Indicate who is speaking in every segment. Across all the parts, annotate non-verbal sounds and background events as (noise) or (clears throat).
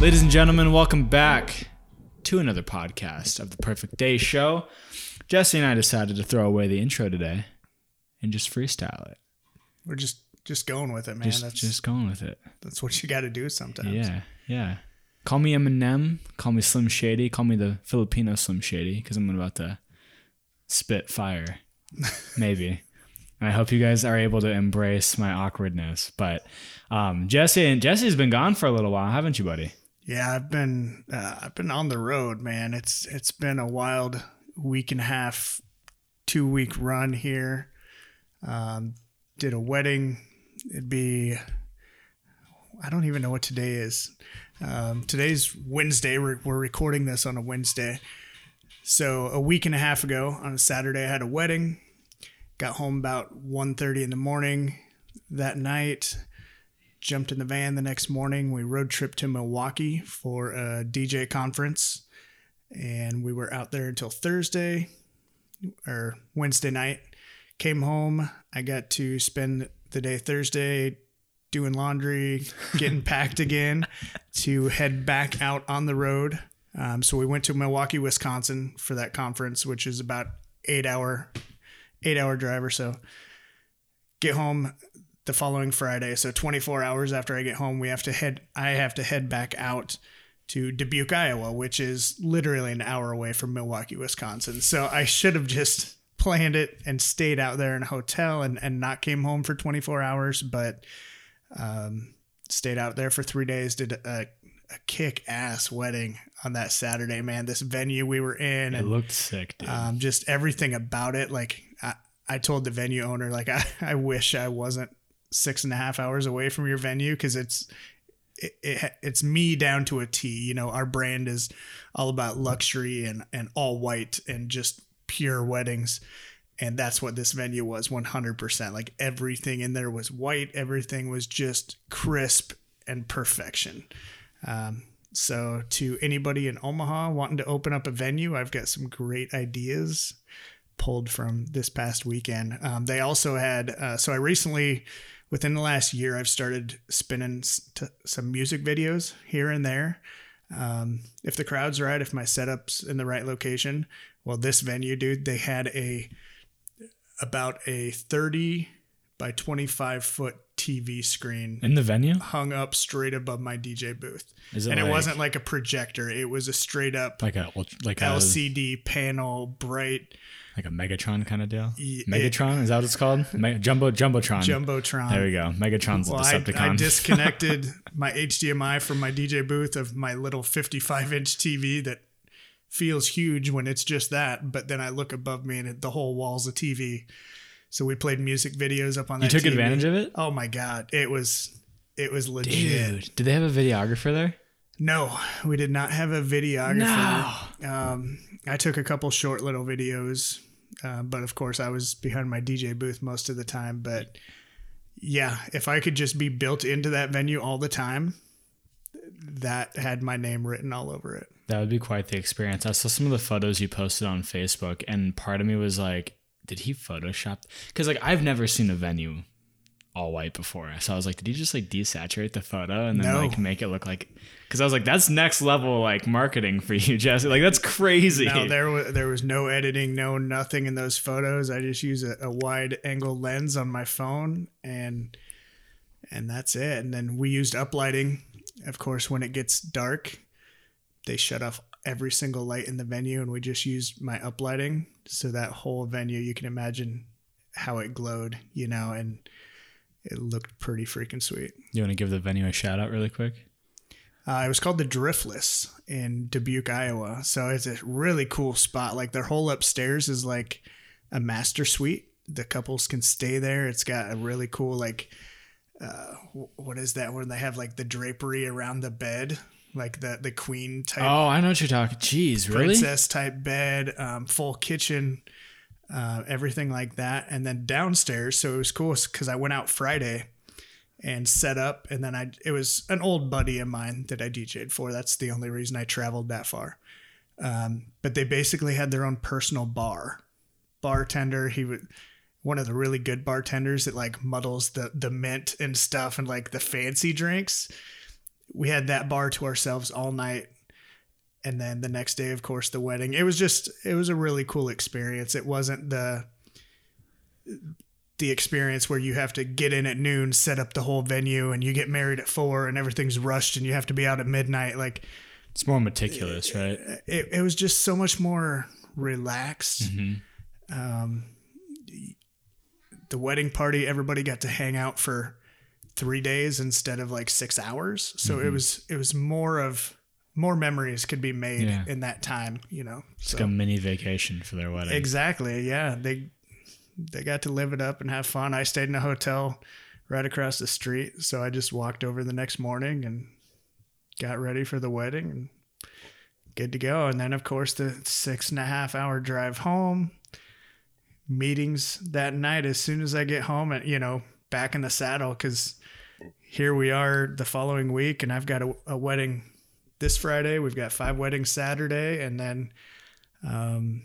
Speaker 1: Ladies and gentlemen, welcome back to another podcast of the Perfect Day Show. Jesse and I decided to throw away the intro today and just freestyle it.
Speaker 2: We're just just going with it, man.
Speaker 1: Just,
Speaker 2: that's
Speaker 1: just going with it.
Speaker 2: that's what you got to do sometimes.
Speaker 1: Yeah, yeah. Call me Eminem. Call me Slim Shady. Call me the Filipino Slim Shady because I'm about to spit fire. (laughs) Maybe. And I hope you guys are able to embrace my awkwardness. But um, Jesse and Jesse's been gone for a little while, haven't you, buddy?
Speaker 2: Yeah, I've been uh, I've been on the road, man. It's it's been a wild week and a half, two week run here. Um, did a wedding. It'd be I don't even know what today is. Um, today's Wednesday. We're, we're recording this on a Wednesday. So a week and a half ago on a Saturday, I had a wedding. Got home about 1.30 in the morning that night. Jumped in the van the next morning. We road trip to Milwaukee for a DJ conference, and we were out there until Thursday or Wednesday night. Came home. I got to spend the day Thursday doing laundry, (laughs) getting packed again to head back out on the road. Um, so we went to Milwaukee, Wisconsin for that conference, which is about eight hour, eight hour drive or so. Get home the following Friday. So 24 hours after I get home, we have to head. I have to head back out to Dubuque, Iowa, which is literally an hour away from Milwaukee, Wisconsin. So I should have just planned it and stayed out there in a hotel and, and not came home for 24 hours, but um, stayed out there for three days, did a, a kick ass wedding on that Saturday, man. This venue we were in
Speaker 1: It
Speaker 2: and
Speaker 1: looked sick, dude.
Speaker 2: um, just everything about it. Like I, I told the venue owner, like (laughs) I, I wish I wasn't six and a half hours away from your venue because it's it, it, it's me down to a T. You know, our brand is all about luxury and and all white and just pure weddings. And that's what this venue was 100%. Like everything in there was white, everything was just crisp and perfection. Um, so, to anybody in Omaha wanting to open up a venue, I've got some great ideas pulled from this past weekend. Um, they also had, uh, so I recently, within the last year, I've started spinning some music videos here and there. Um, if the crowd's right, if my setup's in the right location, well, this venue, dude, they had a about a 30 by 25 foot TV screen
Speaker 1: In the venue?
Speaker 2: hung up straight above my DJ booth.
Speaker 1: Is it
Speaker 2: and
Speaker 1: like,
Speaker 2: it wasn't like a projector, it was a straight up
Speaker 1: like a like a
Speaker 2: LCD panel, bright
Speaker 1: like a Megatron kind of deal? Megatron is that what it's called? Me- Jumbo Jumbotron.
Speaker 2: Jumbotron.
Speaker 1: There we go. Megatron's
Speaker 2: Well,
Speaker 1: a Decepticon.
Speaker 2: I I disconnected (laughs) my HDMI from my DJ booth of my little 55 inch TV that feels huge when it's just that. But then I look above me and it, the whole wall's a TV. So we played music videos up on that.
Speaker 1: you took
Speaker 2: TV.
Speaker 1: advantage of it?
Speaker 2: Oh my god, it was it was legit.
Speaker 1: Dude, did they have a videographer there?
Speaker 2: No, we did not have a videographer.
Speaker 1: No.
Speaker 2: Um, I took a couple short little videos, uh, but of course I was behind my DJ booth most of the time. But yeah, if I could just be built into that venue all the time, that had my name written all over it.
Speaker 1: That would be quite the experience. I saw some of the photos you posted on Facebook, and part of me was like, did he Photoshop? Because like I've never seen a venue all white before, so I was like, did he just like desaturate the photo and then
Speaker 2: No.
Speaker 1: like make it look like? Because I was like, that's next level like marketing for you, (laughs) Jesse. Like that's crazy.
Speaker 2: No, there was there was no editing, no nothing in those photos. I just use a, a wide angle lens on my phone, and and that's it. And then we used uplighting. Of course, when it gets dark, they shut off every single light in the venue, and we just used my uplighting. So that whole venue, you can imagine how it glowed, you know, and it looked pretty freaking sweet.
Speaker 1: you want to give the venue a shout out really quick?
Speaker 2: Uh, it was called the Driftless in Dubuque, Iowa. So it's a really cool spot. Like their whole upstairs is like a master suite. The couples can stay there. It's got a really cool like uh, what is that when they have like the drapery around the bed, like the the queen type
Speaker 1: Oh, I know what you're talking. Jeez, really?
Speaker 2: princess type bed, um, full kitchen, uh, everything like that. And then downstairs, so it was cool because I went out Friday and set up, and then I it was an old buddy of mine that I DJ'd for. That's the only reason I traveled that far. Um, but they basically had their own personal bar, bartender. He would one of the really good bartenders that like muddles the the mint and stuff and like the fancy drinks we had that bar to ourselves all night. And then the next day, of course, the wedding. It was just, it was a really cool experience. It wasn't the, the experience where you have to get in at noon, set up the whole venue, and you get married at four, and everything's rushed, and you have to be out at midnight. Like
Speaker 1: It's more meticulous, right?
Speaker 2: it, it was just so much more relaxed. Um, the wedding party, everybody got to hang out for three days instead of like six hours. So it was it was more of more memories could be made
Speaker 1: Yeah.
Speaker 2: in that time. You know, so
Speaker 1: Like a mini vacation for their wedding.
Speaker 2: exactly, yeah. They they got to live it up and have fun. I stayed in a hotel right across the street, so I just walked over the next morning and got ready for the wedding and good to go. And then, of course, the six and a half hour drive home, meetings that night as soon as I get home and, you know, back in the saddle because here we are the following week and I've got a, a wedding this Friday. We've got five weddings Saturday. And then um,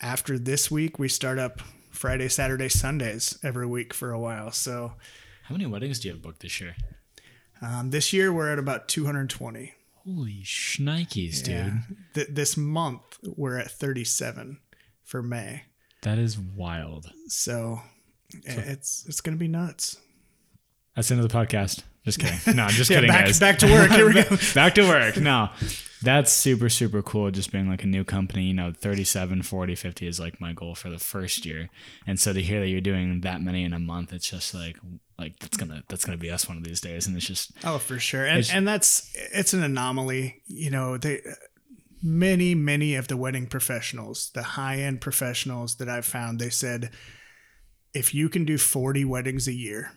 Speaker 2: after this week, we start up Friday, Saturday, Sundays every week for a while. So
Speaker 1: How many weddings do you have booked this year?
Speaker 2: um, this year we're at about 220.
Speaker 1: Holy shnikes, dude.
Speaker 2: Th- this month we're at 37 for May.
Speaker 1: That is wild.
Speaker 2: So, it's it's gonna be nuts.
Speaker 1: That's the end of the podcast. Just kidding. No, I'm just (laughs)
Speaker 2: Yeah,
Speaker 1: kidding,
Speaker 2: back
Speaker 1: guys.
Speaker 2: back to work. Here we go. (laughs)
Speaker 1: Back to work. No, that's super, super cool. Just being like a new company, you know, 37, 40, 50 is like my goal for the first year. And so to hear that you're doing that many in a month, it's just like, like that's going to, that's to be us one of these days. And it's just,
Speaker 2: Oh, for sure. And and that's it's an anomaly. You know, they many many of the wedding professionals, the high end professionals that I've found, they said if you can do 40 weddings a year,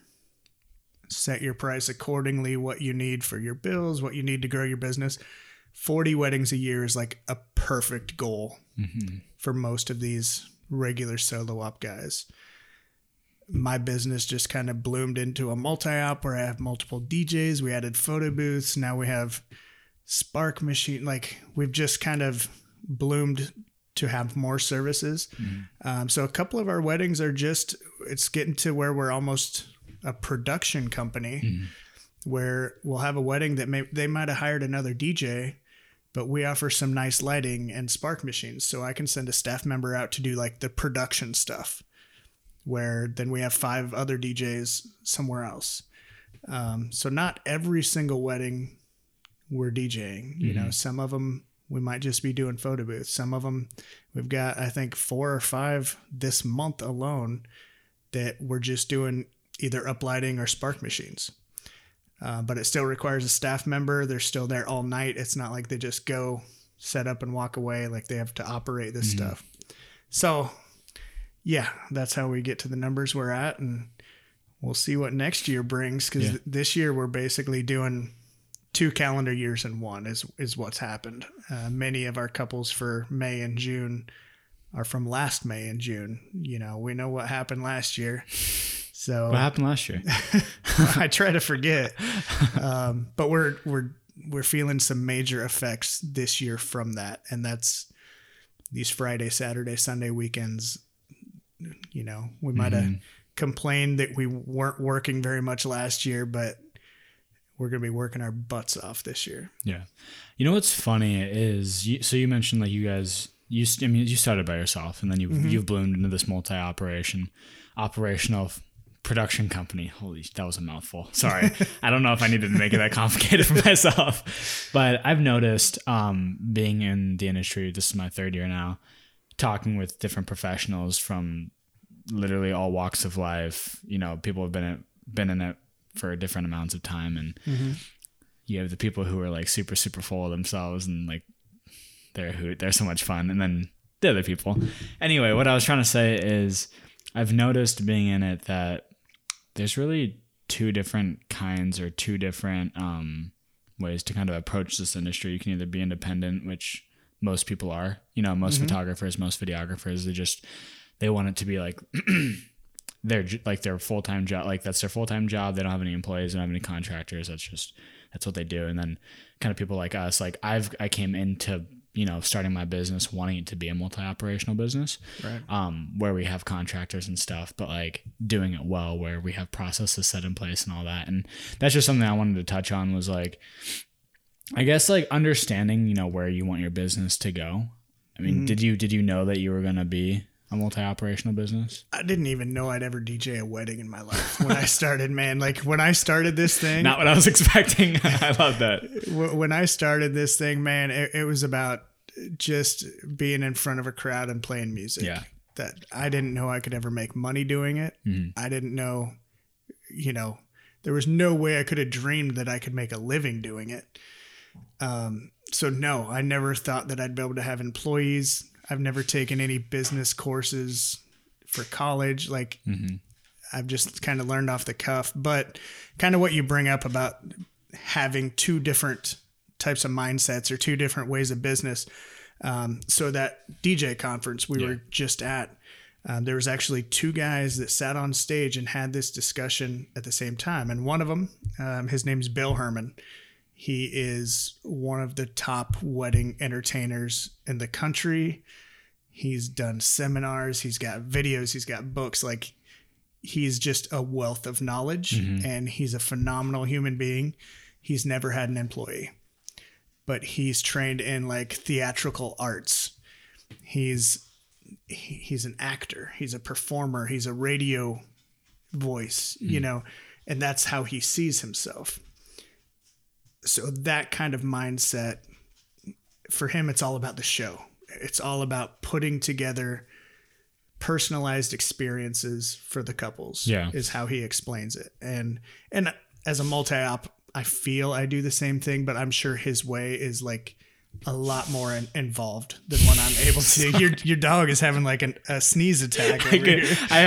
Speaker 2: set your price accordingly what you need for your bills, what you need to grow your business. 40 weddings a year is like a perfect goal for most of these regular solo op guys my business just kind of bloomed into a multi-op where I have multiple DJs. We added photo booths. Now we have Spark machine. Like we've just kind of bloomed to have more services. Um, so a couple of our weddings are just it's getting to where we're almost a production company where we'll have a wedding that may they might have hired another DJ but we offer some nice lighting and spark machines so I can send a staff member out to do like the production stuff where then we have five other DJs somewhere else. Um, so not every single wedding we're DJing. You know, some of them we might just be doing photo booths. Some of them we've got I think four or five this month alone that we're just doing either uplighting or spark machines. Uh, but it still requires a staff member. They're still there all night. It's not like they just go set up and walk away. Like they have to operate this stuff. So yeah, that's how we get to the numbers we're at, and we'll see what next year brings. Because
Speaker 1: Yeah.
Speaker 2: this year we're basically doing two calendar years in one. Is is what's happened. Uh, many of our couples for May and June are from last May and June. You know, we know what happened last year, so
Speaker 1: what happened last year? (laughs)
Speaker 2: I try to forget. Um, but we're we're we're feeling some major effects this year from that, and that's these Friday, Saturday, Sunday weekends. You know, we might have complained that we weren't working very much last year, but we're gonna be working our butts off this year.
Speaker 1: Yeah. You know what's funny is you, so you mentioned like you guys you I mean you started by yourself and then you have you've bloomed into this multi-operation operational production company. Holy that was a mouthful. Sorry. (laughs) I don't know if I needed to make it that complicated for myself. But I've noticed um being in the industry this is my third year now talking with different professionals from literally all walks of life, you know, people have been in, been in it for different amounts of time and you have the people who are like super super full of themselves and like they're who they're so much fun and then the other people anyway what i was trying to say is i've noticed being in it that there's really two different kinds or two different um, ways to kind of approach this industry you can either be independent which most people are you know most photographers most videographers they just they want it to be like (clears throat) their like their full time job. Like that's their full time job. They don't have any employees. They don't have any contractors. That's just that's what they do. And then kind of people like us. Like I've I came into you know, starting my business, wanting it to be a multi-operational business,
Speaker 2: Right.
Speaker 1: um, where we have contractors and stuff, but like doing it well, where we have processes set in place and all that. And that's just something I wanted to touch on was like, I guess like understanding, you know, where you want your business to go. I mean, did you did you know that you were gonna be a multi-operational business?
Speaker 2: I didn't even know I'd ever DJ a wedding in my life when I started, man. Like when I started this thing,
Speaker 1: Not what I was (laughs) expecting. (laughs) I love that.
Speaker 2: when I started this thing, man, it, it was about just being in front of a crowd and playing music.
Speaker 1: Yeah.
Speaker 2: That I didn't know I could ever make money doing it.
Speaker 1: Mhm.
Speaker 2: I didn't know, you know, there was no way I could have dreamed that I could make a living doing it. Um, so no, I never thought that I'd be able to have employees. I've never taken any business courses for college. Like
Speaker 1: Mhm.
Speaker 2: I've just kind of learned off the cuff, but kind of what you bring up about having two different types of mindsets or two different ways of business. Um, so that DJ conference we
Speaker 1: Yeah.
Speaker 2: were just at, um, there was actually two guys that sat on stage and had this discussion at the same time. And one of them, um, his name's Bill Herman. He is one of the top wedding entertainers in the country. He's done seminars, he's got videos, he's got books. Like he's just a wealth of knowledge and he's a phenomenal human being. He's never had an employee, but he's trained in like theatrical arts. He's he- he's an actor, he's a performer, he's a radio voice, you hmm. know, and that's how he sees himself. So that kind of mindset for him it's all about the show. It's all about putting together personalized experiences for the couples
Speaker 1: Yeah.
Speaker 2: is how he explains it and and as a multi-op i feel i do the same thing but i'm sure his way is like a lot more in, involved than what i'm able to (laughs) your your dog is having like an, a sneeze attack over here.
Speaker 1: I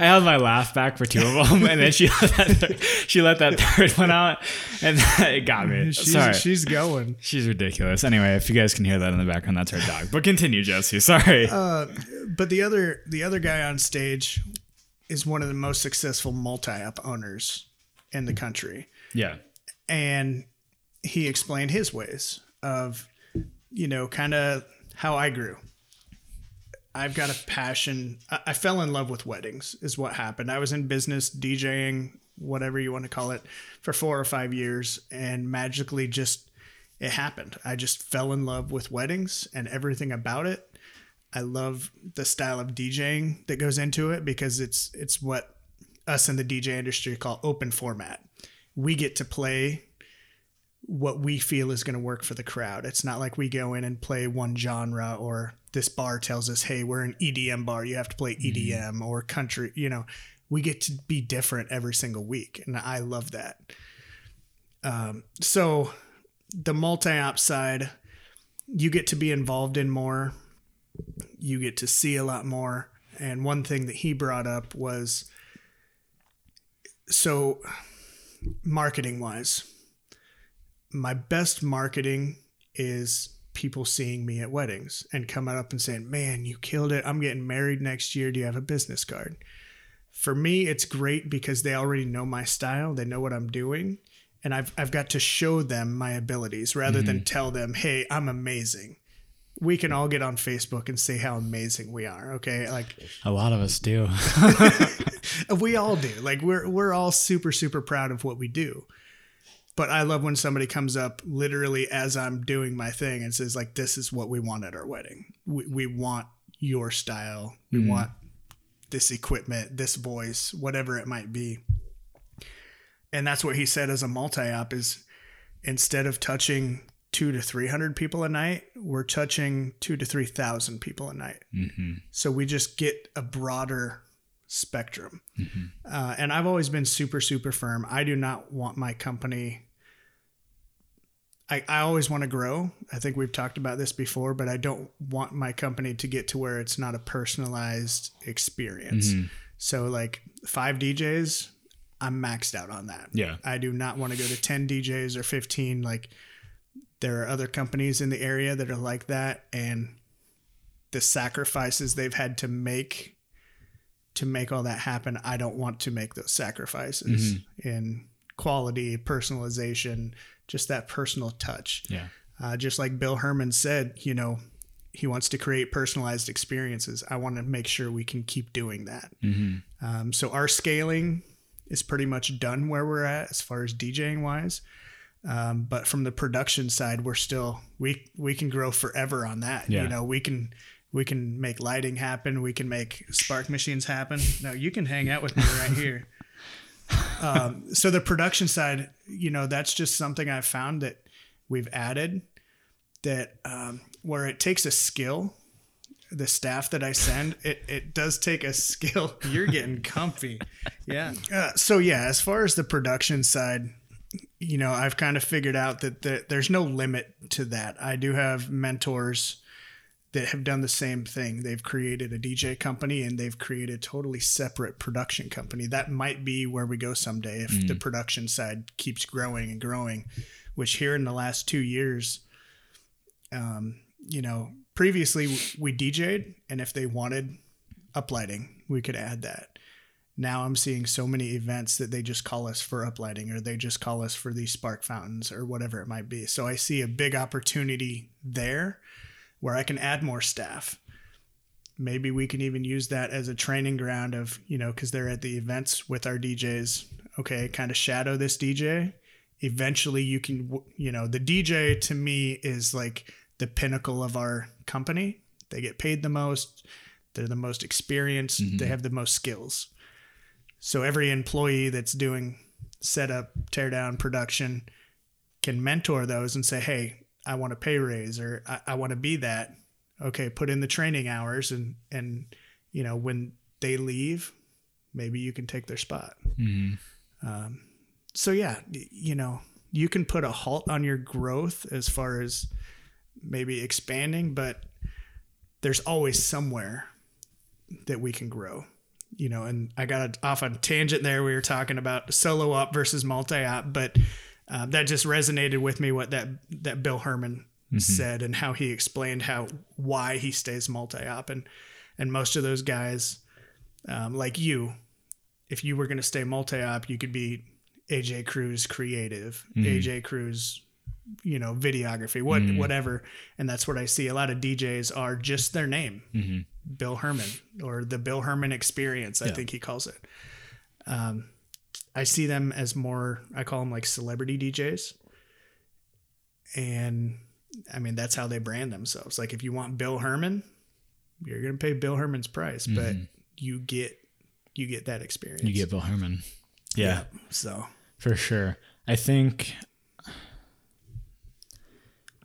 Speaker 1: I held my laugh back for two of (laughs) them, and then she let that third, she let that third one out, and it got me.
Speaker 2: she's,
Speaker 1: Sorry,
Speaker 2: she's going
Speaker 1: she's ridiculous. Anyway, if you guys can hear that in the background, that's her dog. But continue, Jesse. Sorry.
Speaker 2: Uh, but the other the other guy on stage is one of the most successful multi-op owners in the country
Speaker 1: yeah.
Speaker 2: And he explained his ways of you know kind of how i grew. I've got a passion I, I fell in love with weddings is what happened. I was in business djing whatever you want to call it for four or five years and magically just it happened. I just fell in love with weddings and everything about it. I love the style of djing that goes into it because it's it's what us in the dj industry call open format we get to play what we feel is going to work for the crowd. It's not like we go in and play one genre or this bar tells us, hey, we're an EDM bar. You have to play EDM or country. You know, we get to be different every single week. And I love that. Um, so the multi op side, you get to be involved in more, you get to see a lot more. And one thing that he brought up was so marketing wise, my best marketing is people seeing me at weddings and coming up and saying, Man, you killed it. I'm getting married next year. Do you have a business card? For me, it's great because they already know my style, they know what I'm doing. And I've, I've got to show them my abilities rather than mm-hmm. tell them, hey, I'm amazing. We can all get on Facebook and say how amazing we are. Okay. Like,
Speaker 1: A lot of us do. (laughs)
Speaker 2: we all do. Like we're we're all super super proud of what we do. But I love when somebody comes up literally as I'm doing my thing and says like this is what we want at our wedding. We we want your style. We mm. want this equipment, this voice, whatever it might be. And that's what he said as a multi-op is instead of touching 2 to 300 people a night, we're touching 2 to 3,000 people a night.
Speaker 1: hmm
Speaker 2: So we just get a broader spectrum. Uh, and I've always been super, super firm. I do not want my company. I, I always want to grow. I think we've talked about this before, but I don't want my company to get to where it's not a personalized experience. So, like five DJs, I'm maxed out on that.
Speaker 1: Yeah.
Speaker 2: I do not want to go to 10 DJs or 15. Like, there are other companies in the area that are like that. And the sacrifices they've had to make to make all that happen, I don't want to make those sacrifices in quality, personalization, just that personal touch.
Speaker 1: Yeah.
Speaker 2: Uh, just like Bill Herman said, you know, he wants to create personalized experiences. I want to make sure we can keep doing that. Um, so our scaling is pretty much done where we're at as far as DJing wise. Um, but from the production side, we're still we we can grow forever on that.
Speaker 1: Yeah.
Speaker 2: You know, we can we can make lighting happen. We can make spark machines happen. No, you can hang out with me right here. (laughs) Um, so the production side, you know, that's just something I've found that we've added that um, where it takes a skill. The staff that I send, it, it does take a skill. (laughs) You're getting comfy. Yeah. Uh, so, yeah, as far as the production side, you know, I've kind of figured out that the, there's no limit to that. I do have mentors that have done the same thing. They've created a DJ company and they've created a totally separate production company. That might be where we go someday if the production side keeps growing and growing, which here in the last two years, um, you know, previously we DJ'd and if they wanted uplighting, we could add that. Now I'm seeing so many events that they just call us for uplighting or they just call us for these spark fountains or whatever it might be. So I see a big opportunity there where I can add more staff. Maybe we can even use that as a training ground of, you know, because they're at the events with our DJs. Okay, kind of shadow this DJ. Eventually, you can, you know, the DJ to me is like the pinnacle of our company. They get paid the most, they're the most experienced, they mm-hmm. have the most skills. So every employee that's doing setup, teardown, production can mentor those and say, hey, I want a pay raise or I, I want to be that. Okay, put in the training hours and and you know when they leave, maybe you can take their spot. Um, so yeah, you know you can put a halt on your growth as far as maybe expanding, but there's always somewhere that we can grow. You know, and I got off on a tangent there. We were talking about solo op versus multi op, but uh, that just resonated with me what that that Bill Herman said and how he explained how why he stays multi op. And and most of those guys um, like you, if you were going to stay multi op, you could be AJ Cruz creative, AJ Cruz, you know, videography, what mm-hmm. whatever, and that's what I see. A lot of DJs are just their name, mm-hmm. Bill Herman or the Bill Herman Experience. I think he calls it. Um, I see them as more. I call them like celebrity DJs, and I mean that's how they brand themselves. Like if you want Bill Herman, you're gonna pay Bill Herman's price, but mm-hmm. you get you get that experience.
Speaker 1: You get Bill Herman. Yeah,
Speaker 2: So
Speaker 1: for sure. I think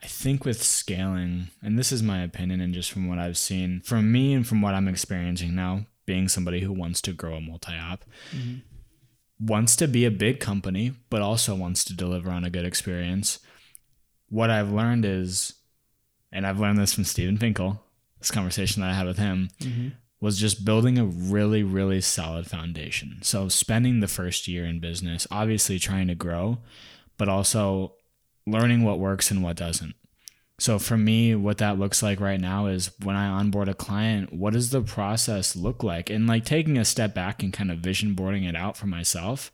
Speaker 1: I think with scaling, and this is my opinion and just from what I've seen, from me and from what I'm experiencing now, being somebody who wants to grow a multi-op, wants to be a big company, but also wants to deliver on a good experience. What I've learned is, and I've learned this from Stephen Finkel, this conversation that I had with him, was just building a really, really solid foundation. So spending the first year in business, obviously trying to grow, but also learning what works and what doesn't. So for me, what that looks like right now is when I onboard a client, what does the process look like? And like taking a step back and kind of vision boarding it out for myself,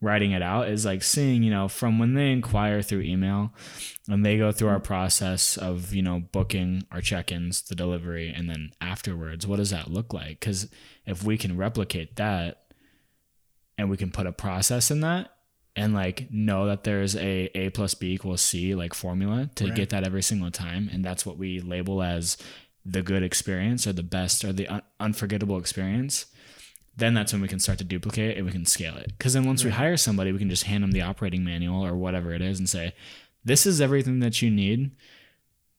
Speaker 1: writing it out is like seeing, you know, from when they inquire through email and they go through our process of, you know, booking our check-ins, the delivery, and then afterwards, what does that look like? Because if we can replicate that and we can put a process in that and like know that there's a a plus b equals c like formula to
Speaker 2: Right.
Speaker 1: get that every single time and that's what we label as the good experience or the best or the un- unforgettable experience then that's when we can start to duplicate and we can scale it. Because then once we hire somebody we can just hand them the operating manual or whatever it is and say this is everything that you need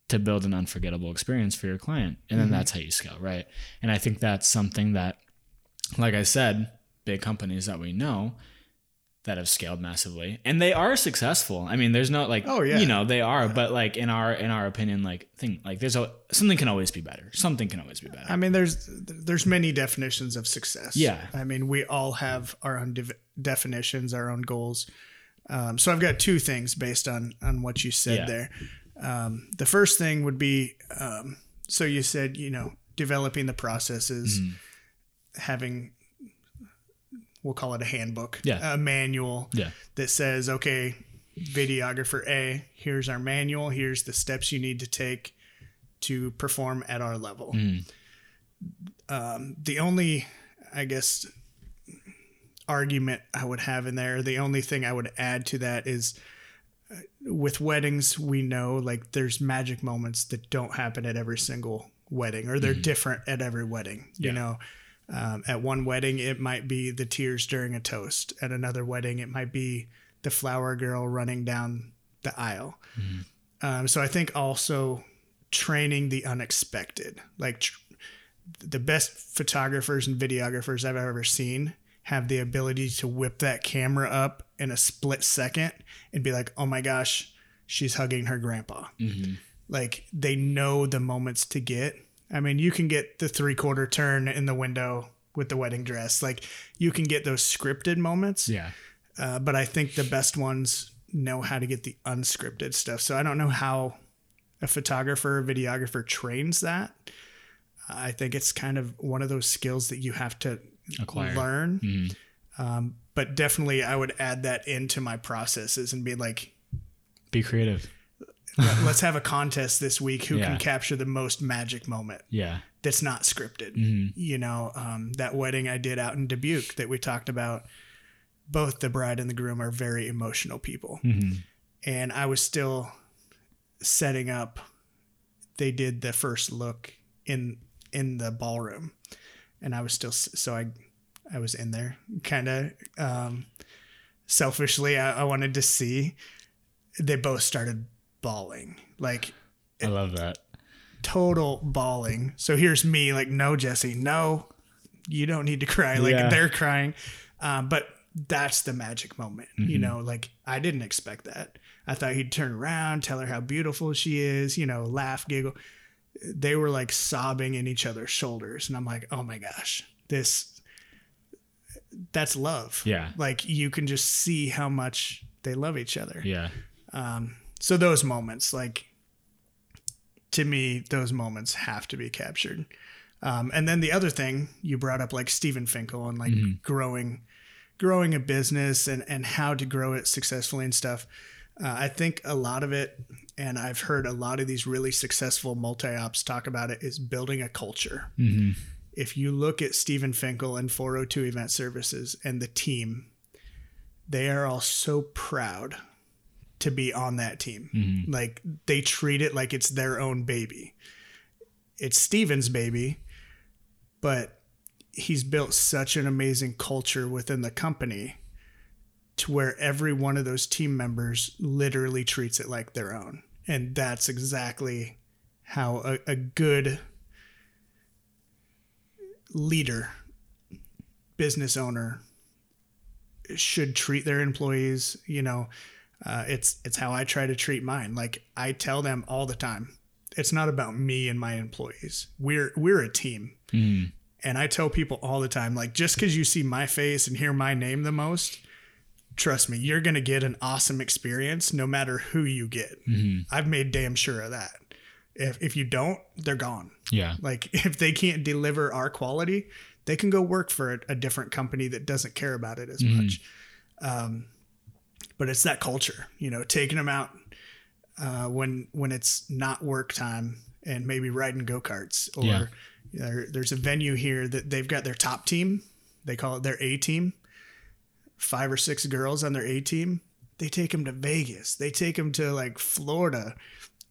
Speaker 1: to build an unforgettable experience for your client. And then mm-hmm. that's how you scale right? And i think that's something that like i said big companies that we know that have scaled massively and they are successful i mean there's no like
Speaker 2: Oh, yeah.
Speaker 1: you know they are but like in our in our opinion like thing like there's a something can always be better something can always be better
Speaker 2: I mean, there's there's many definitions of success.
Speaker 1: Yeah.
Speaker 2: I mean, we all have our own div- definitions, our own goals. Um, so I've got two things based on on what you said
Speaker 1: Yeah.
Speaker 2: there. Um, the first thing would be, um, so you said, you know, developing the processes,
Speaker 1: Mm-hmm.
Speaker 2: having, we'll call it a handbook,
Speaker 1: Yeah.
Speaker 2: a manual
Speaker 1: yeah
Speaker 2: that says, okay, videographer A, here's our manual, here's the steps you need to take to perform at our level. Um, the only, I guess, argument I would have in there, the only thing I would add to that is uh, with weddings, we know like there's magic moments that don't happen at every single wedding or they're different at every wedding. You know, um, at one wedding, it might be the tears during a toast. At another wedding, it might be the flower girl running down the aisle. Um, so I think also training the unexpected, like tr- the best photographers and videographers I've ever seen have the ability to whip that camera up in a split second and be like, oh my gosh, she's hugging her grandpa. Like they know the moments to get. I mean, you can get the three quarter turn in the window with the wedding dress. Like you can get those scripted moments.
Speaker 1: Yeah.
Speaker 2: Uh, but I think the best ones know how to get the unscripted stuff. So I don't know how a photographer or videographer trains that. I think it's kind of one of those skills that you have to
Speaker 1: Acquire.
Speaker 2: learn. Um, but definitely, I would add that into my processes and be like,
Speaker 1: Be creative.
Speaker 2: Let- let's have a contest this week who
Speaker 1: Yeah.
Speaker 2: can capture the most magic moment
Speaker 1: Yeah.
Speaker 2: that's not scripted.
Speaker 1: Mm-hmm.
Speaker 2: You know, um, that wedding I did out in Dubuque that we talked about, both the bride and the groom are very emotional people.
Speaker 1: Mm-hmm.
Speaker 2: And I was still setting up. They did the first look in in the ballroom, and I was still so I I was in there, kind of um, selfishly. I, I wanted to see. They both started bawling, like
Speaker 1: I love that.
Speaker 2: total bawling. So here's me, like, no, Jesse, no, you don't need to cry. Like
Speaker 1: Yeah.
Speaker 2: they're crying, um, but that's the magic moment. You
Speaker 1: Mm-hmm.
Speaker 2: know, like I didn't expect that. I thought he'd turn around, tell her how beautiful she is, you know, laugh, giggle. They were like sobbing in each other's shoulders, and I'm like, oh my gosh, this. That's love.
Speaker 1: Yeah.
Speaker 2: Like you can just see how much they love each other
Speaker 1: Yeah.
Speaker 2: So those moments like to me those moments have to be captured. Um, and then the other thing you brought up like stephen finkel and like growing growing a business and and how to grow it successfully and stuff. Uh, i think a lot of it and i've heard a lot of these really successful multi-ops talk about it is building a culture. If you look at stephen finkel and 402 event services and the team they are all so proud to be on that team. Mm-hmm. Like they treat it like it's their own baby. It's Steven's baby, but he's built such an amazing culture within the company to where every one of those team members literally treats it like their own. And that's exactly how a, a good leader, business owner should treat their employees, you know, uh, it's it's how I try to treat mine. Like I tell them all the time, it's not about me and my employees. We're we're a team, and I tell people all the time, like just because you see my face and hear my name the most, trust me, you're gonna get an awesome experience no matter who you get. I've made damn sure of that. If if you don't, they're gone.
Speaker 1: Yeah.
Speaker 2: Like (laughs) if they can't deliver our quality, they can go work for a, a different company that doesn't care about it as much. Um, but it's that culture, you know, taking them out uh, when when it's not work time and maybe riding go karts or
Speaker 1: Yeah.
Speaker 2: there, there's a venue here that they've got their top team. They call it their A team. Five or six girls on their A team. They take them to Vegas. They take them to like Florida.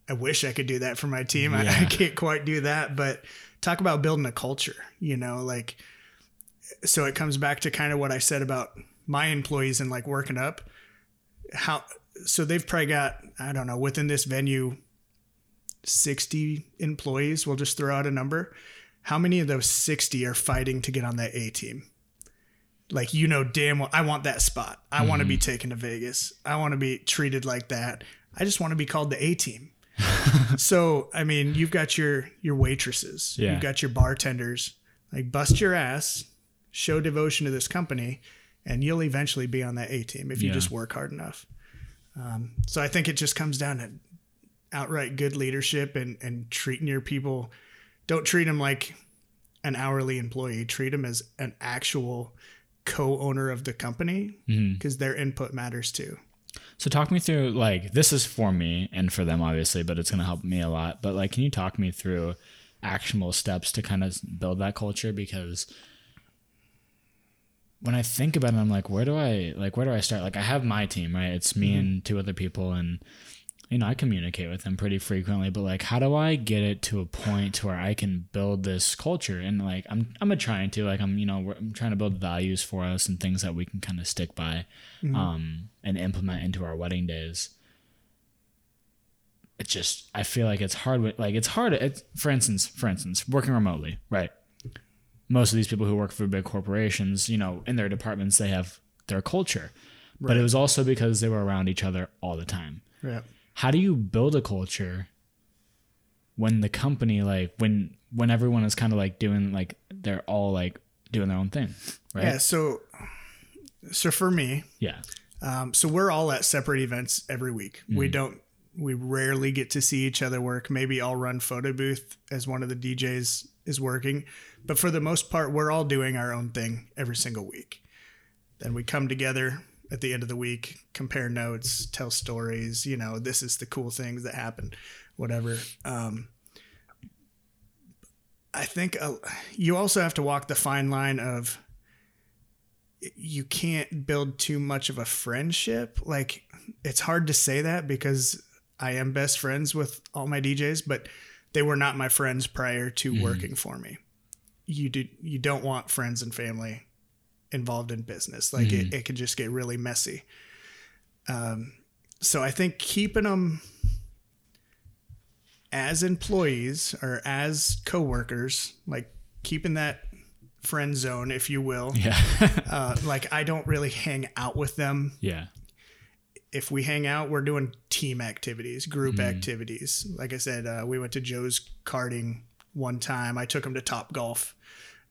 Speaker 2: I wish I could do that for my team. I, I can't quite do that, but talk about building a culture, you know, like so it comes back to kind of what I said about my employees and like working up. How so they've probably got, I don't know, within this venue 60 employees, we'll just throw out a number. How many of those 60 are fighting to get on that A team? Like you know damn well I want that spot. I want to be mm-hmm. taken to Vegas. I want to be treated like that. I just want to be called the A team. (laughs) so I mean, you've got your your waitresses,
Speaker 1: Yeah.
Speaker 2: you've got your bartenders. Like bust your ass, show devotion to this company, and you'll eventually be on that A team if you
Speaker 1: Yeah.
Speaker 2: just work hard enough. Um, so I think it just comes down to outright good leadership and and treating your people. Don't treat them like an hourly employee. Treat them as an actual co-owner of the company because their input matters too.
Speaker 1: So talk me through like this is for me and for them obviously, but it's gonna help me a lot. But like, can you talk me through actionable steps to kind of build that culture? Because when I think about it, I'm like, where do I like where do I start? Like I have my team, right? It's me and two other people and you know, I communicate with them pretty frequently, but like how do I get it to a point to where I can build this culture and like I'm I'm a trying to like I'm you know we're- I'm trying to build values for us and things that we can kind of stick by um and implement into our wedding days. It's just I feel like it's hard with like it's hard it's for instance for instance working remotely, right? Most of these people who work for big corporations, you know, in their departments they have their culture. But it was also because they were around each other all the time
Speaker 2: Yeah.
Speaker 1: how do you build a culture when the company like when when everyone is kind of like doing like they're all like doing their own thing right
Speaker 2: Yeah. So, so for me,
Speaker 1: yeah
Speaker 2: Um, so we're all at separate events every week. We
Speaker 1: Mm-hmm.
Speaker 2: don't. We rarely get to see each other work. Maybe I'll run photo booth as one of the DJs is working, but for the most part, we're all doing our own thing every single week. Then we come together at the end of the week, compare notes, tell stories. You know, this is the cool things that happen, whatever. Um, I think uh, you also have to walk the fine line of you can't build too much of a friendship. Like it's hard to say that because I am best friends with all my DJs, but they were not my friends prior to working for me. You do you don't want friends and family involved in business. Like it, it can just get really messy. Um, so I think keeping them as employees or as coworkers, like keeping that friend zone, if you will.
Speaker 1: yeah (laughs)
Speaker 2: Uh, like I don't really hang out with them.
Speaker 1: yeah
Speaker 2: If we hang out, we're doing team activities, group activities. Like I said, uh, we went to Joe's karting one time. I took him to Top Golf,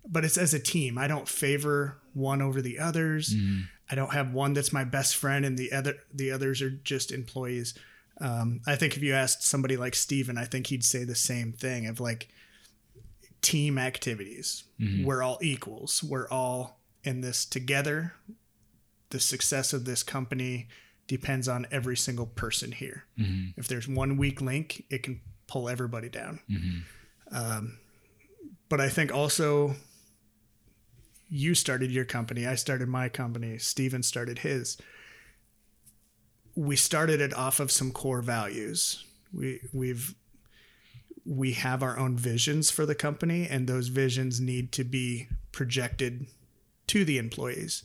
Speaker 2: but it's as a team. I don't favor one over the others. Mm-hmm. I don't have one that's my best friend and the other the others are just employees. Um, I think if you asked somebody like Steven, I think he'd say the same thing of like team activities. Mm-hmm. We're all equals. We're all in this together. The success of this company depends on every single person here. Mm-hmm. If there's one weak link, it can pull everybody down. Um, but I think also you started your company. I started my company. Steven started his. We started it off of some core values. We we've we have our own visions for the company and those visions need to be projected to the employees.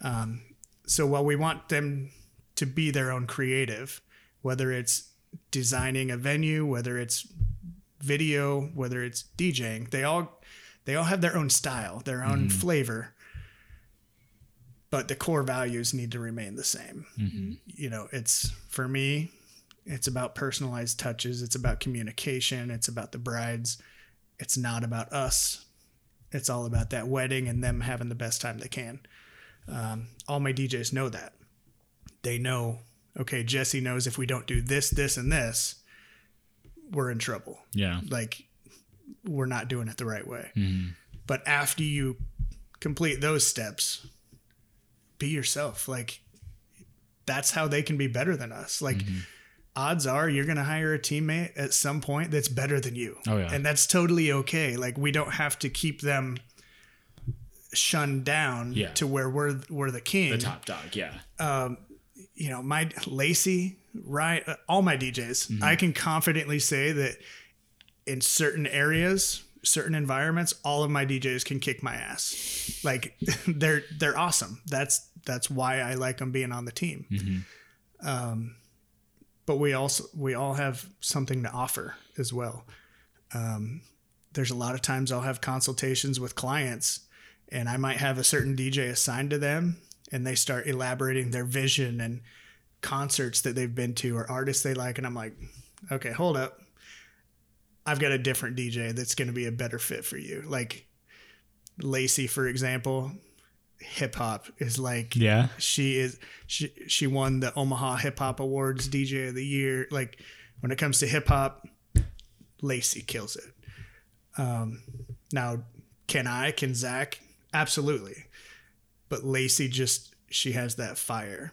Speaker 2: Um, so while we want them to be their own creative, whether it's designing a venue, whether it's video, whether it's DJing, they all they all have their own style, their own flavor. But the core values need to remain the same. You know, it's for me, it's about personalized touches, it's about communication, it's about the brides. It's not about us. It's all about that wedding and them having the best time they can. Um, all my DJs know that. They know, okay, Jesse knows if we don't do this, this, and this, we're in trouble
Speaker 1: yeah
Speaker 2: like we're not doing it the right way. But after you complete those steps, be yourself. Like that's how they can be better than us. Like odds are you're going to hire a teammate at some point that's better than you.
Speaker 1: Oh, yeah.
Speaker 2: And that's totally okay. Like we don't have to keep them shunned down
Speaker 1: Yeah.
Speaker 2: to where we're we're the king
Speaker 1: the top dog yeah Um
Speaker 2: you know, my Lacey, right? uh, All my DJs, I can confidently say that in certain areas, certain environments, all of my DJs can kick my ass. Like (laughs) they're they're awesome. That's that's why I like them being on the team. Um, but we also we all have something to offer as well. Um, there's a lot of times I'll have consultations with clients, and I might have a certain DJ assigned to them, and they start elaborating their vision and concerts that they've been to or artists they like, and I'm like, okay, hold up. I've got a different DJ that's going to be a better fit for you. Like Lacey, for example, hip hop is like
Speaker 1: yeah
Speaker 2: she is she she won the Omaha Hip Hop Awards DJ of the Year. Like when it comes to hip hop, Lacey kills it. Um, now, can I? Can Zach? Absolutely. But Lacey just she has that fire.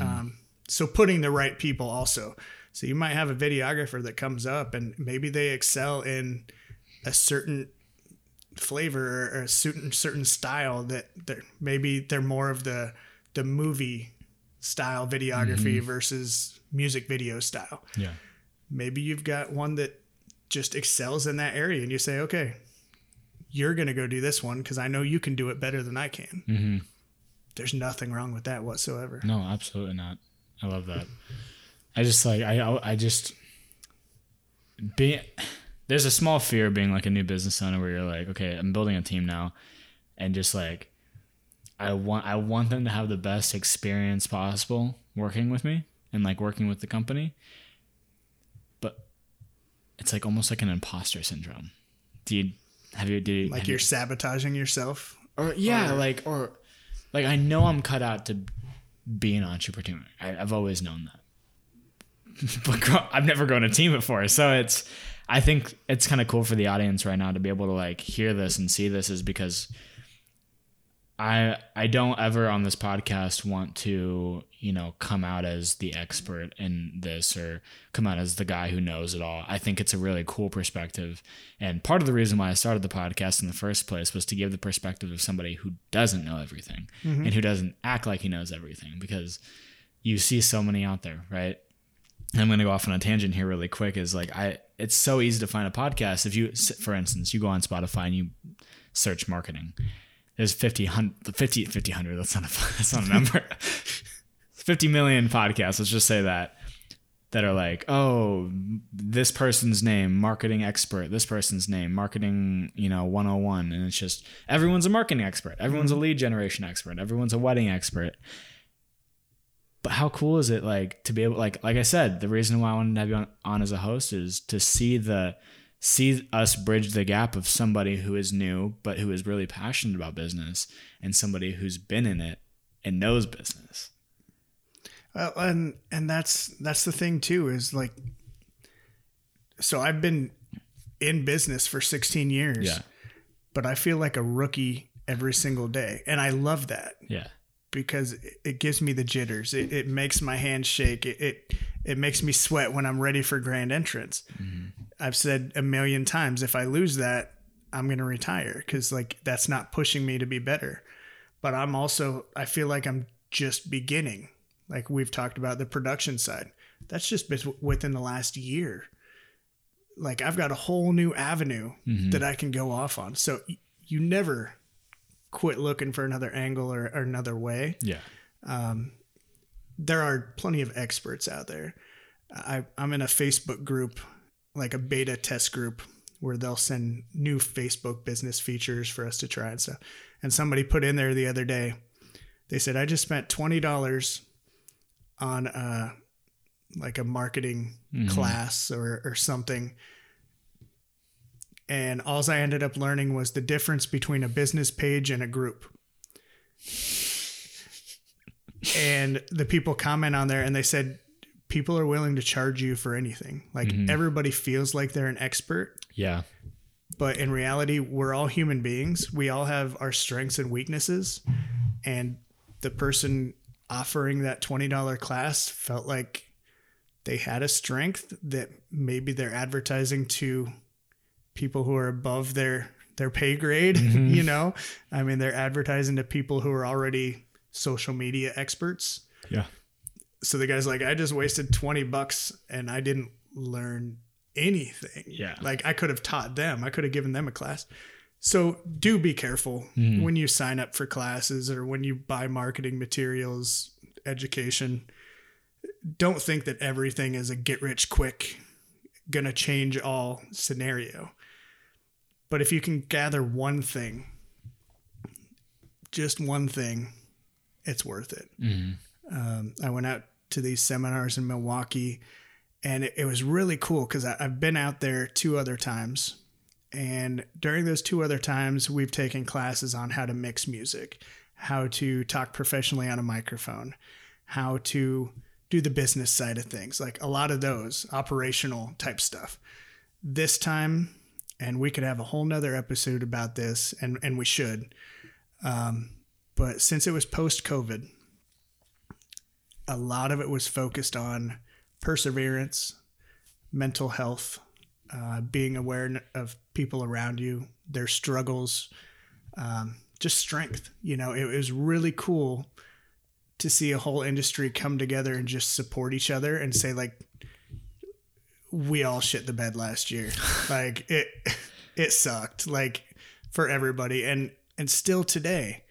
Speaker 2: Um, so putting the right people also. So you might have a videographer that comes up and maybe they excel in a certain flavor or a certain certain style that they're maybe they're more of the the movie style videography versus music video style.
Speaker 1: Yeah.
Speaker 2: Maybe you've got one that just excels in that area and you say, okay, you're going to go do this one because I know you can do it better than I can.
Speaker 1: Mm-hmm.
Speaker 2: There's nothing wrong with that whatsoever.
Speaker 1: No, absolutely not. I love that. I just like I I just being there's a small fear of being like a new business owner where you're like, okay, I'm building a team now, and just like I want I want them to have the best experience possible working with me and like working with the company. But it's like almost like an imposter syndrome. Do you have you did you,
Speaker 2: Like you're
Speaker 1: you-
Speaker 2: sabotaging yourself.
Speaker 1: or yeah,
Speaker 2: Or-
Speaker 1: like or like I know I'm cut out to be an entrepreneur. I, I've always known that, (laughs) but I've never grown a team before. So it's I think it's kind of cool for the audience right now to be able to like hear this and see this is because I I don't ever on this podcast want to you know come out as the expert in this or come out as the guy who knows it all. I think it's a really cool perspective, and part of the reason why I started the podcast in the first place was to give the perspective of somebody who doesn't know everything mm-hmm. and who doesn't act like he knows everything because you see so many out there, right? I'm going to go off on a tangent here really quick is like I it's so easy to find a podcast if you for instance you go on Spotify and you search marketing there's 50 hun- 50 50 100 that's not a (laughs) that's not a number (laughs) 50 million podcasts let's just say that that are like oh this person's name marketing expert this person's name marketing you know 101 and it's just everyone's a marketing expert everyone's a mm-hmm. lead generation expert everyone's a wedding expert. But how cool is it like to be able like like i said the reason why i wanted to have you on, on as a host is to see the see us bridge the gap of somebody who is new but who is really passionate about business and somebody who's been in it and knows business
Speaker 2: Well, and and that's that's the thing too is like so I've been in business for 16 years.
Speaker 1: Yeah.
Speaker 2: But I feel like a rookie every single day and I love that
Speaker 1: yeah
Speaker 2: because it- it gives me the jitters. It, it makes my hands shake. It, it it makes me sweat when I'm ready for grand entrance. Mm-hmm. I've said a million times if I lose that, I'm going to retire cuz like that's not pushing me to be better. But I'm also I feel like I'm just beginning. Like we've talked about the production side. That's just been within the last year. Like I've got a whole new avenue mm-hmm. that I can go off on. So you never quit looking for another angle or, or another way
Speaker 1: yeah um,
Speaker 2: there are plenty of experts out there. I, I'm in a Facebook group, like a beta test group, where they'll send new Facebook business features for us to try and stuff. And somebody put in there the other day, they said, I just spent $20 on uh, like a marketing class or, or something. And all I ended up learning was the difference between a business page and a group. And the people comment on there and they said people are willing to charge you for anything. Like everybody feels like they're an expert.
Speaker 1: Yeah.
Speaker 2: But in reality we're all human beings. We all have our strengths and weaknesses. And the person offering that $20 class felt like they had a strength that maybe they're advertising to people who are above their their pay grade (laughs) mm-hmm. you know? I mean they're advertising to people who are already social media experts.
Speaker 1: Yeah.
Speaker 2: So the guy's like i just wasted 20 bucks and i didn't learn anything.
Speaker 1: Yeah.
Speaker 2: like i could have taught them. I could have given them a class so do be careful when you sign up for classes or when you buy marketing materials education. Don't think that everything is a get rich quick gonna change all scenario. But if you can gather one thing just one thing it's worth it. Um, I went out to these seminars in Milwaukee, and it, it was really cool because I've been out there two other times. And during those two other times, we've taken classes on how to mix music, how to talk professionally on a microphone, how to do the business side of things, like a lot of those operational type stuff. This time, and we could have a whole nother episode about this, and, and we should. Um, but since it was post COVID, a lot of it was focused on perseverance, mental health, uh, being aware of people around you, their struggles, um, just strength. You know, it, it was really cool to see a whole industry come together and just support each other and say like we all shit the bed last year (laughs) like it it sucked like for everybody and and still today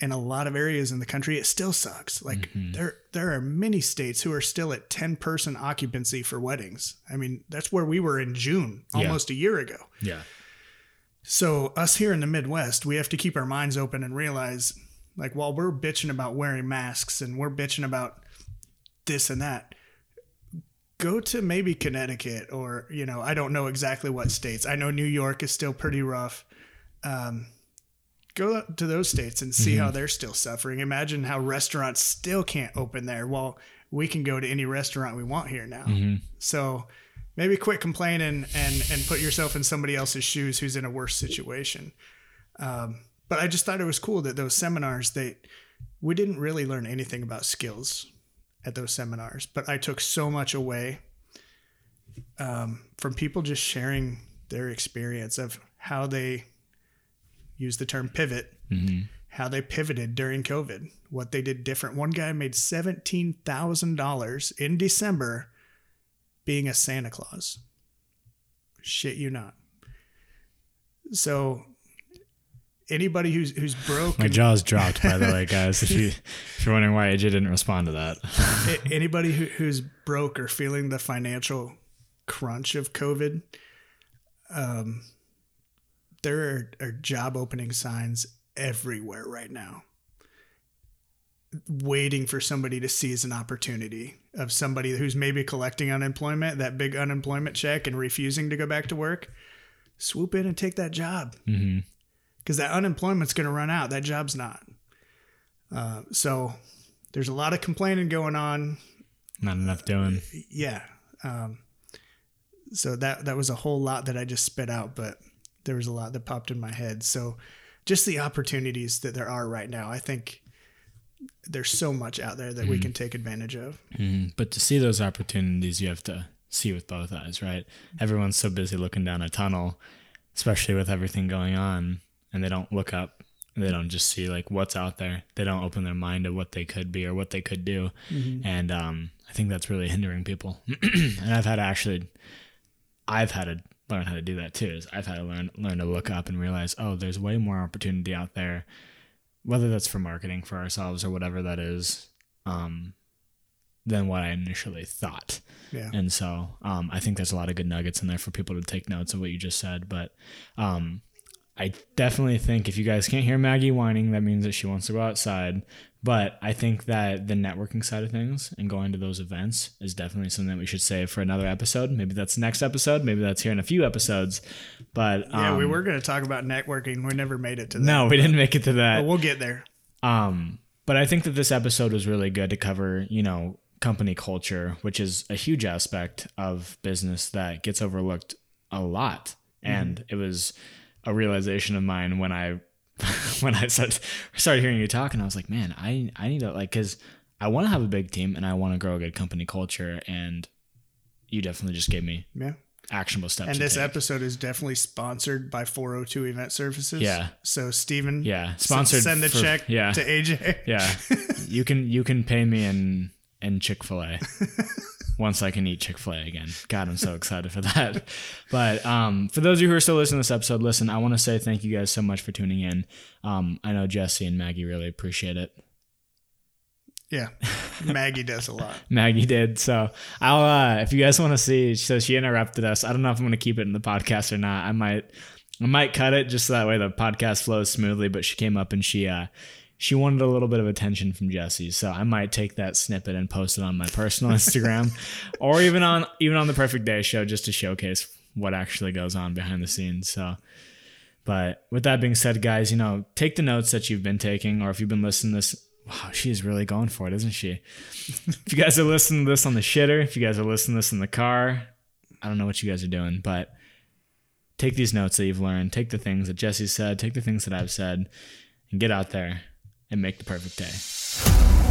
Speaker 2: in a lot of areas in the country it still sucks like
Speaker 1: Mm-hmm.
Speaker 2: there there are many states who are still at 10 person occupancy for weddings i mean that's where we were in june
Speaker 1: Yeah.
Speaker 2: almost a year ago
Speaker 1: Yeah.
Speaker 2: so us here in the Midwest, we have to keep our minds open and realize, like, while we're bitching about wearing masks and we're bitching about this and that, go to maybe Connecticut or you know I don't know exactly what states. I know New York is still pretty rough. Um, go to those states and see how they're still suffering. Imagine how restaurants still can't open there. Well, we can go to any restaurant we want here now. So maybe quit complaining and and put yourself in somebody else's shoes who's in a worse situation. Um, but I just thought it was cool that those seminars they we didn't really learn anything about skills at those seminars, but I took so much away um, from people just sharing their experience of how they use the term pivot, how they pivoted during COVID, what they did different. One guy made seventeen thousand dollars in December being a Santa Claus. Shit you not. So anybody who's who's broke
Speaker 1: My jaw's dropped, by the way, guys. If you if you're wondering why AJ didn't respond to that,
Speaker 2: anybody who, who's broke or feeling the financial crunch of COVID, um, there are, are job opening signs everywhere right now, waiting for somebody to seize an opportunity of somebody who's maybe collecting unemployment, that big unemployment check, and refusing to go back to work. Swoop in and take that job because that unemployment's going to run out. That job's not. Uh, so there's a lot of complaining going on.
Speaker 1: not enough doing.
Speaker 2: Yeah. Um, so that that was a whole lot that I just spit out, but there was a lot that popped in my head. So just the opportunities that there are right now, I think there's so much out there that we can take advantage of.
Speaker 1: Mhm. But to see those opportunities, you have to see with both eyes, right? Everyone's so busy looking down a tunnel, especially with everything going on, and they don't look up. They don't just see like what's out there. They don't open their mind to what they could be or what they could do, and um, I think that's really hindering people. (clears throat) and I've had actually, I've had to learn how to do that too. Is I've had to learn learn to look up and realize, oh, there's way more opportunity out there, whether that's for marketing for ourselves or whatever that is. Um, than what I initially thought.
Speaker 2: Yeah.
Speaker 1: And so um, I think there's a lot of good nuggets in there for people to take notes of what you just said. But um, I definitely think if you guys can't hear Maggie whining, that means that she wants to go outside. But I think that the networking side of things and going to those events is definitely something that we should save for another episode. Maybe that's next episode. Maybe that's here in a few episodes. But um,
Speaker 2: Yeah, we were going to talk about networking. We never made it to that.
Speaker 1: no, we didn't make it to that.
Speaker 2: But we'll get there.
Speaker 1: Um, but I think that this episode was really good to cover, you know, company culture, which is a huge aspect of business that gets overlooked a lot. And it was a realization of mine when I (laughs) when I started, started hearing you talk and I was like, man, I I need to like cuz I want to have a big team and I want to grow a good company culture and you definitely just gave me
Speaker 2: Yeah.
Speaker 1: actionable steps.
Speaker 2: And this
Speaker 1: take.
Speaker 2: episode is definitely sponsored by 402 Event Services.
Speaker 1: Yeah.
Speaker 2: So, Steven,
Speaker 1: yeah, sponsored
Speaker 2: send the
Speaker 1: for-
Speaker 2: check
Speaker 1: yeah.
Speaker 2: to AJ.
Speaker 1: Yeah, (laughs) you can you can pay me in in Chick Fil A (laughs) once I can eat Chick Fil A again. God, I'm so excited for that. (laughs) But um, for those of you who are still listening to this episode, listen, I want to say thank you guys so much for tuning in. Um, I know Jesse and Maggie really appreciate it.
Speaker 2: Yeah. Maggie does a lot. (laughs)
Speaker 1: Maggie did. So I'll uh if you guys want to see so she interrupted us. I don't know if I'm gonna keep it in the podcast or not. I might I might cut it just so that way the podcast flows smoothly, but she came up and she uh she wanted a little bit of attention from Jesse. So I might take that snippet and post it on my personal (laughs) Instagram or even on even on the perfect day show just to showcase what actually goes on behind the scenes. So but with that being said, guys, you know, take the notes that you've been taking, or if you've been listening to this, wow, she's really going for it, isn't she? if you guys are listening to this on the shitter, if you guys are listening to this in the car, I don't know what you guys are doing, but take these notes that you've learned, take the things that Jesse said, take the things that I've said, and get out there and make the perfect day.